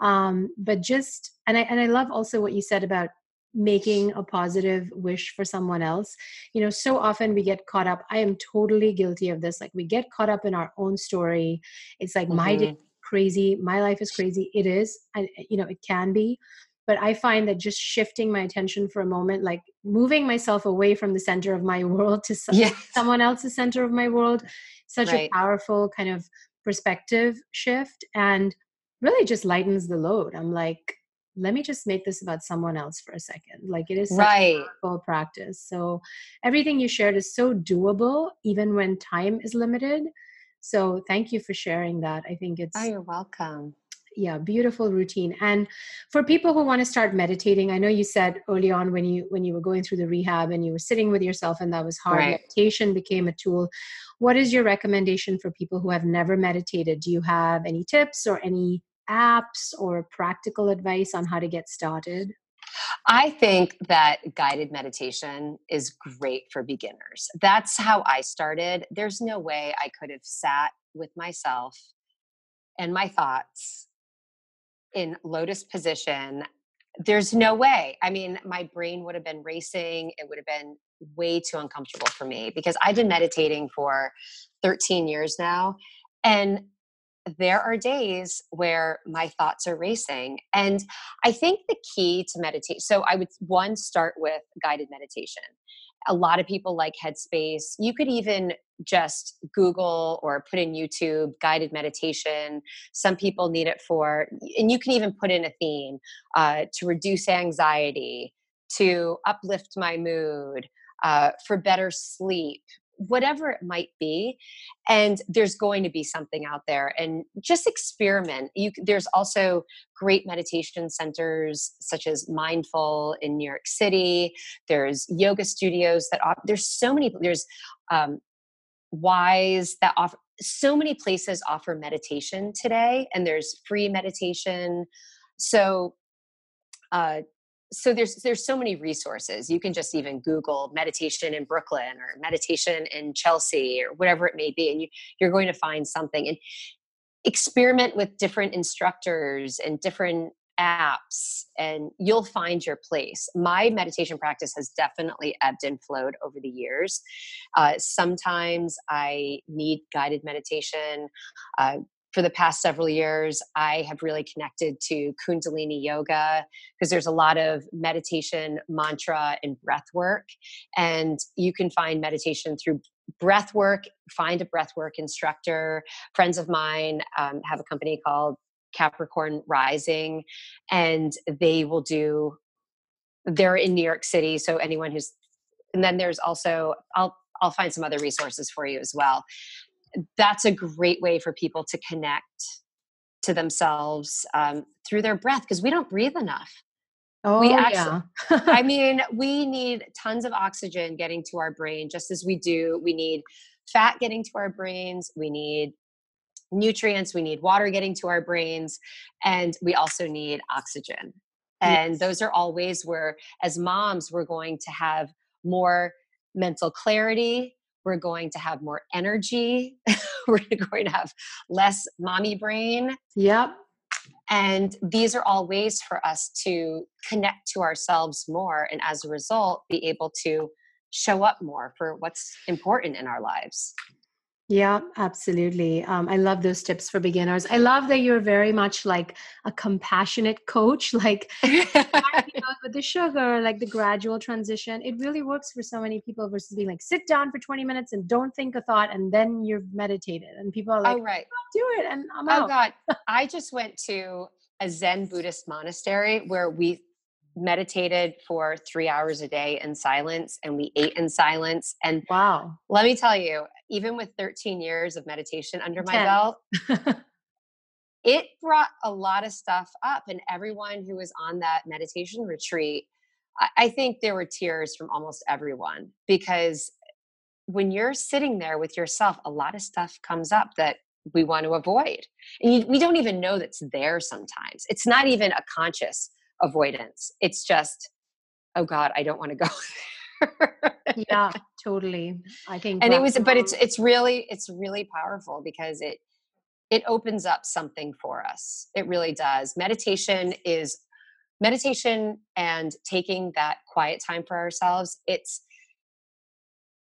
um, but just and i and i love also what you said about making a positive wish for someone else you know so often we get caught up i am totally guilty of this like we get caught up in our own story it's like mm-hmm. my day mm-hmm. crazy my life is crazy it is I, you know it can be but i find that just shifting my attention for a moment like moving myself away from the center of my [laughs] world to some, yes. someone else's center of my world such right. a powerful kind of perspective shift and really just lightens the load i'm like let me just make this about someone else for a second like it is right. full practice. So everything you shared is so doable even when time is limited. So thank you for sharing that. I think oh, it's oh you're welcome. Yeah beautiful routine. And for people who want to start meditating i know you said early on when you when you were going through the rehab and you were sitting with yourself and that was hard right. meditation became a tool. What is your recommendation for people who have never meditated? Do you have any tips or any apps or practical advice on how to get started? I think that guided meditation is great for beginners. That's how I started. There's no way I could have sat with myself and my thoughts in lotus position. There's no way. I mean, my brain would have been racing. It would have been way too uncomfortable for me because I've been meditating for 13 years now. And there are days where my thoughts are racing. And I think the key to meditate, so I would one start with guided meditation. A lot of people like Headspace. You could even just Google or put in YouTube guided meditation. Some people need it for, and you can even put in a theme uh, to reduce anxiety, to uplift my mood, uh, for better sleep, whatever it might be and there's going to be something out there and just experiment. You there's also great meditation centers such as MNDFL in new york city. There's yoga studios that offer, there's so many there's um, wise that offer so many places offer meditation today and there's free meditation. So uh, so there's there's so many resources. You can just even google meditation in brooklyn or meditation in chelsea or whatever it may be and you, you're going to find something. And experiment with different instructors and different apps and you'll find your place. My meditation practice has definitely ebbed and flowed over the years. Uh, sometimes i need guided meditation. Uh, for the past several years, I have really connected to Kundalini Yoga because there's a lot of meditation, mantra, and breath work. And you can find meditation through breath work, find a breath work instructor. Friends of mine um, have a company called Capricorn Rising, and they will do, they're in New York City. So anyone who's, and then there's also, I'll, I'll find some other resources for you as well that's a great way for people to connect to themselves um, through their breath because we don't breathe enough. Oh, we actually, yeah. I [laughs] mean, we need tons of oxygen getting to our brain, just as we do. We need fat getting to our brains. We need nutrients. We need water getting to our brains. And we also need oxygen. And yes. those are all ways where, as moms, we're going to have more mental clarity, we're going to have more energy [laughs] we're going to have less mommy brain. Yep. And these are all ways for us to connect to ourselves more and as a result be able to show up more for what's important in our lives yeah, absolutely. Um, I love those tips for beginners. I love that you're very much like a compassionate coach, [laughs] like [laughs] with the sugar, like the gradual transition. It really works for so many people versus being like, sit down for 20 minutes and don't think a thought, and then you've meditated. And people are like, oh, right. do it. And I'm oh, out. God. I just went to a Zen Buddhist monastery where we meditated for three hours a day in silence and we ate in silence. And wow, let me tell you, even with 13 years of meditation under my belt, [laughs] it brought a lot of stuff up. And everyone who was on that meditation retreat, I, I think there were tears from almost everyone because when you're sitting there with yourself, a lot of stuff comes up that we want to avoid. And you, we don't even know that's there sometimes. It's not even a conscious avoidance. It's just, oh God, I don't want to go. [laughs] yeah, totally. I think And it was but it's um it's really it's really powerful because it it opens up something for us. It really does. Meditation is meditation and taking that quiet time for ourselves. It's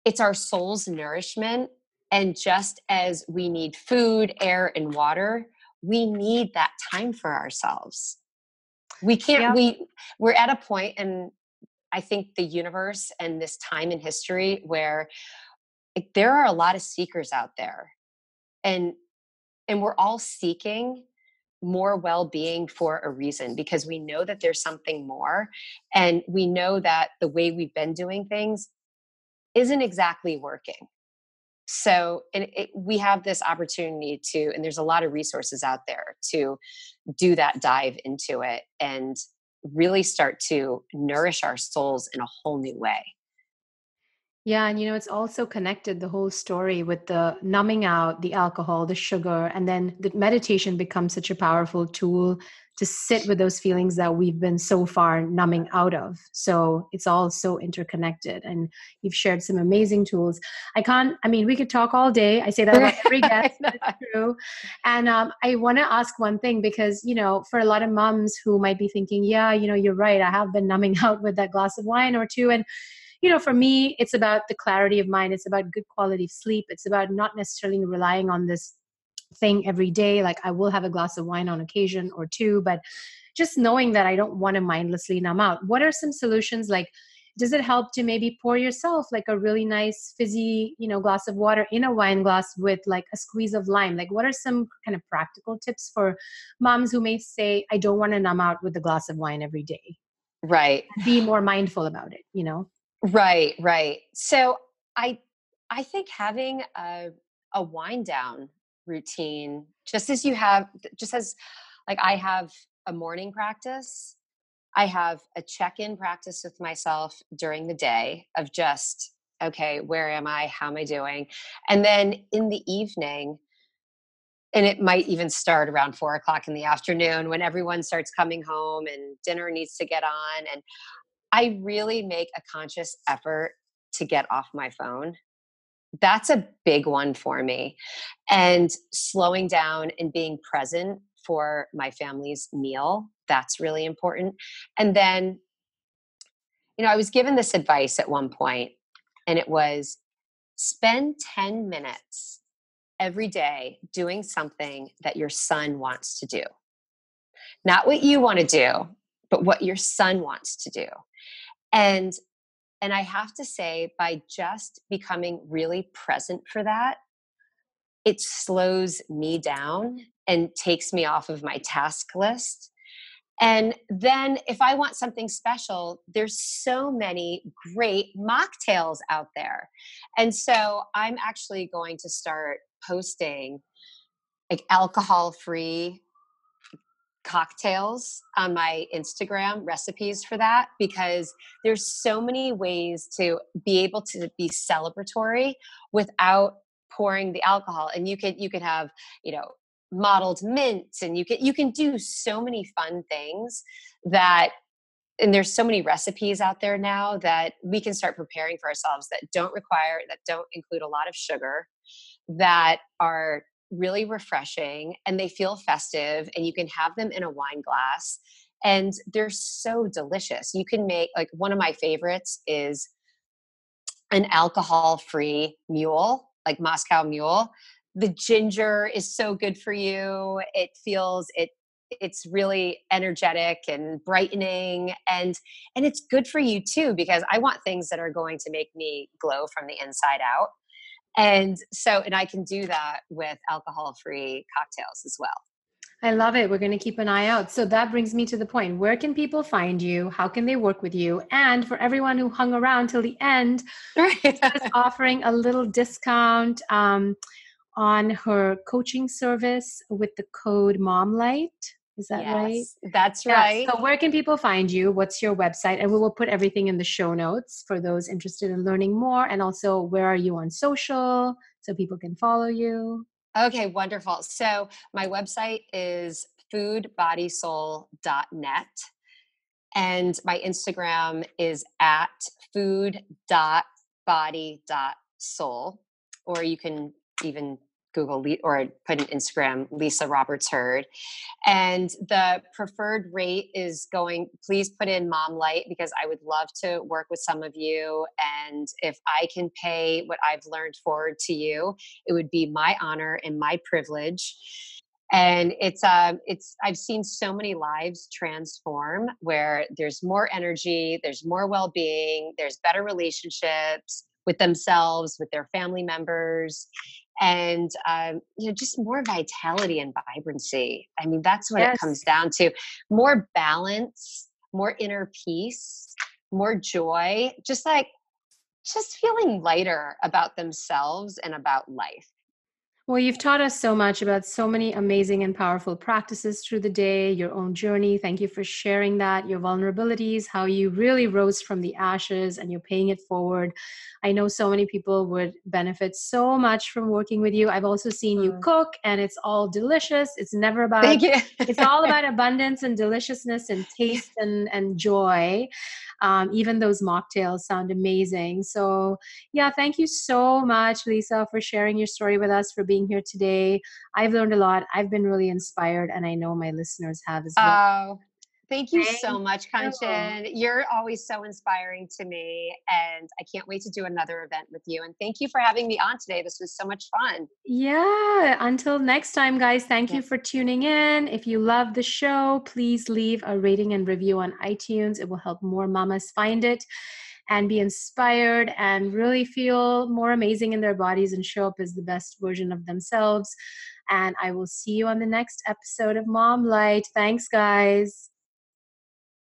it's our soul's nourishment and just as we need food, air and water, we need that time for ourselves we can't yeah. we we're at a and i think the universe and this time in history where like, there are a lot of seekers out there and and we're all seeking more well-being for a reason because we know that there's something more and we know that the way we've been doing things isn't exactly working so it, we have this opportunity to and there's a lot of resources out there to do that dive into it and really start to nourish our souls in a whole new way. Yeah, and you know, it's also connected the whole story with the numbing out, the alcohol, the sugar, and then the meditation becomes such a powerful tool to sit with those feelings that we've been so far numbing out of. So it's all so interconnected. And you've shared some amazing tools. I can't, I mean, we could talk all day. I say that about [laughs] every guest, but it's true. And um, I want to ask one thing because, you know, for a lot of moms who might be thinking, yeah, you know, you're right. I have been numbing [laughs] out with that glass of wine or two. And you know, for me, it's about the clarity of mind. It's about good quality of sleep. It's about not necessarily relying on this thing every day. Like I will have a glass of wine on occasion or two, but just knowing that I don't want to mindlessly numb out. What are some solutions like? Does it help to maybe pour yourself like a really nice fizzy, you know, glass of water in a wine glass with like a squeeze of lime? Like, what are some kind of practical tips for moms who may say, I don't want to numb out with a glass of wine every day? Right. Be more mindful about it, you know? Right, right. So I I think having a a wind down routine, just as you have just as like I have a morning practice, I have a check-in practice with myself during the day of just okay, where am I? How am I doing? And then in the evening, and it might even start around four o'clock in the afternoon when everyone starts coming home and dinner needs to get on. And I really make a conscious effort to get off my phone. That's a big one for me. And slowing down and being present for my family's meal, that's really important. And then, you know, I was given this advice at one point, and it was spend 10 minutes every day doing something that your son wants to do. Not what you want to do, but what your son wants to do. And and I have to say by just becoming really present for that, it slows me down and takes me off of my task list. And then if I want something special, there's so many great mocktails out there. And so I'm actually going to start posting like alcohol free cocktails on my Instagram recipes for that because there's so many ways to be able to be celebratory without pouring the alcohol. And you could you could have you know modeled mints and you can you can do so many fun things that and there's so many recipes out there now that we can start preparing for ourselves that don't require that don't include a lot of sugar that are really refreshing and they feel festive and you can have them in a wine glass and they're so delicious. You can make like one of my favorites is an alcohol free mule, like Moscow mule. The ginger is so good for you. It feels it it's really energetic and brightening and and it's good for you too because I want things that are going to make me glow from the inside out. And so, and I can do that with alcohol free cocktails as well. I love it. We're going to keep an eye out. So that brings me to the point. Where can people find you? How can they work with you? And for everyone who hung around till the end, [laughs] right. offering a little discount um, on her coaching service with the code MomLight. Is that yes, right? That's yeah. right. So, where can people find you? What's your website? And we will put everything in the show notes for those interested in learning more. And also, where are you on social so people can follow you? Okay, wonderful. So, my website is foodbodysoul.net. And my Instagram is at food.body.soul. Or you can even Google or put in Instagram Lisa Roberts Heard, And the preferred rate is going, please put in Mom Light because I would love to work with some of you. And if I can pay what I've learned forward to you, it would be my honor and my privilege. And it's um it's I've seen so many lives transform where there's more energy, there's more well-being, there's better relationships with themselves, with their family members, and um, you know just more vitality and vibrancy. I mean that's what yes. it comes down to. More balance more inner peace more joy just like just feeling lighter about themselves and about life well, you've taught us so much about so many amazing and powerful practices through the day, your own journey. Thank you for sharing that, your vulnerabilities, how you really rose from the ashes and you're paying it forward. I know so many people would benefit so much from working with you. I've also seen you mm. cook and it's all delicious. It's never about Thank you. it's all about [laughs] abundance and deliciousness and taste and, and joy. Um, even those mocktails sound amazing. So yeah, thank you so much, Lisa, for sharing your story with us, for being here today. I've learned a lot. I've been really inspired, and I know my listeners have as well. Oh, Thank you Thank so much, Kanchan. You. You're always so inspiring to me, and I can't wait to do another event with you. And thank you for having me on today. This was so much fun. Yeah. Until next time, guys, thank yeah. you for tuning in. If you love the show, please leave a rating and review on iTunes. It will help more mamas find it and be inspired and really feel more amazing in their bodies and show up as the best version of themselves. And I will see you on the next episode of Mom Light. Thanks, guys.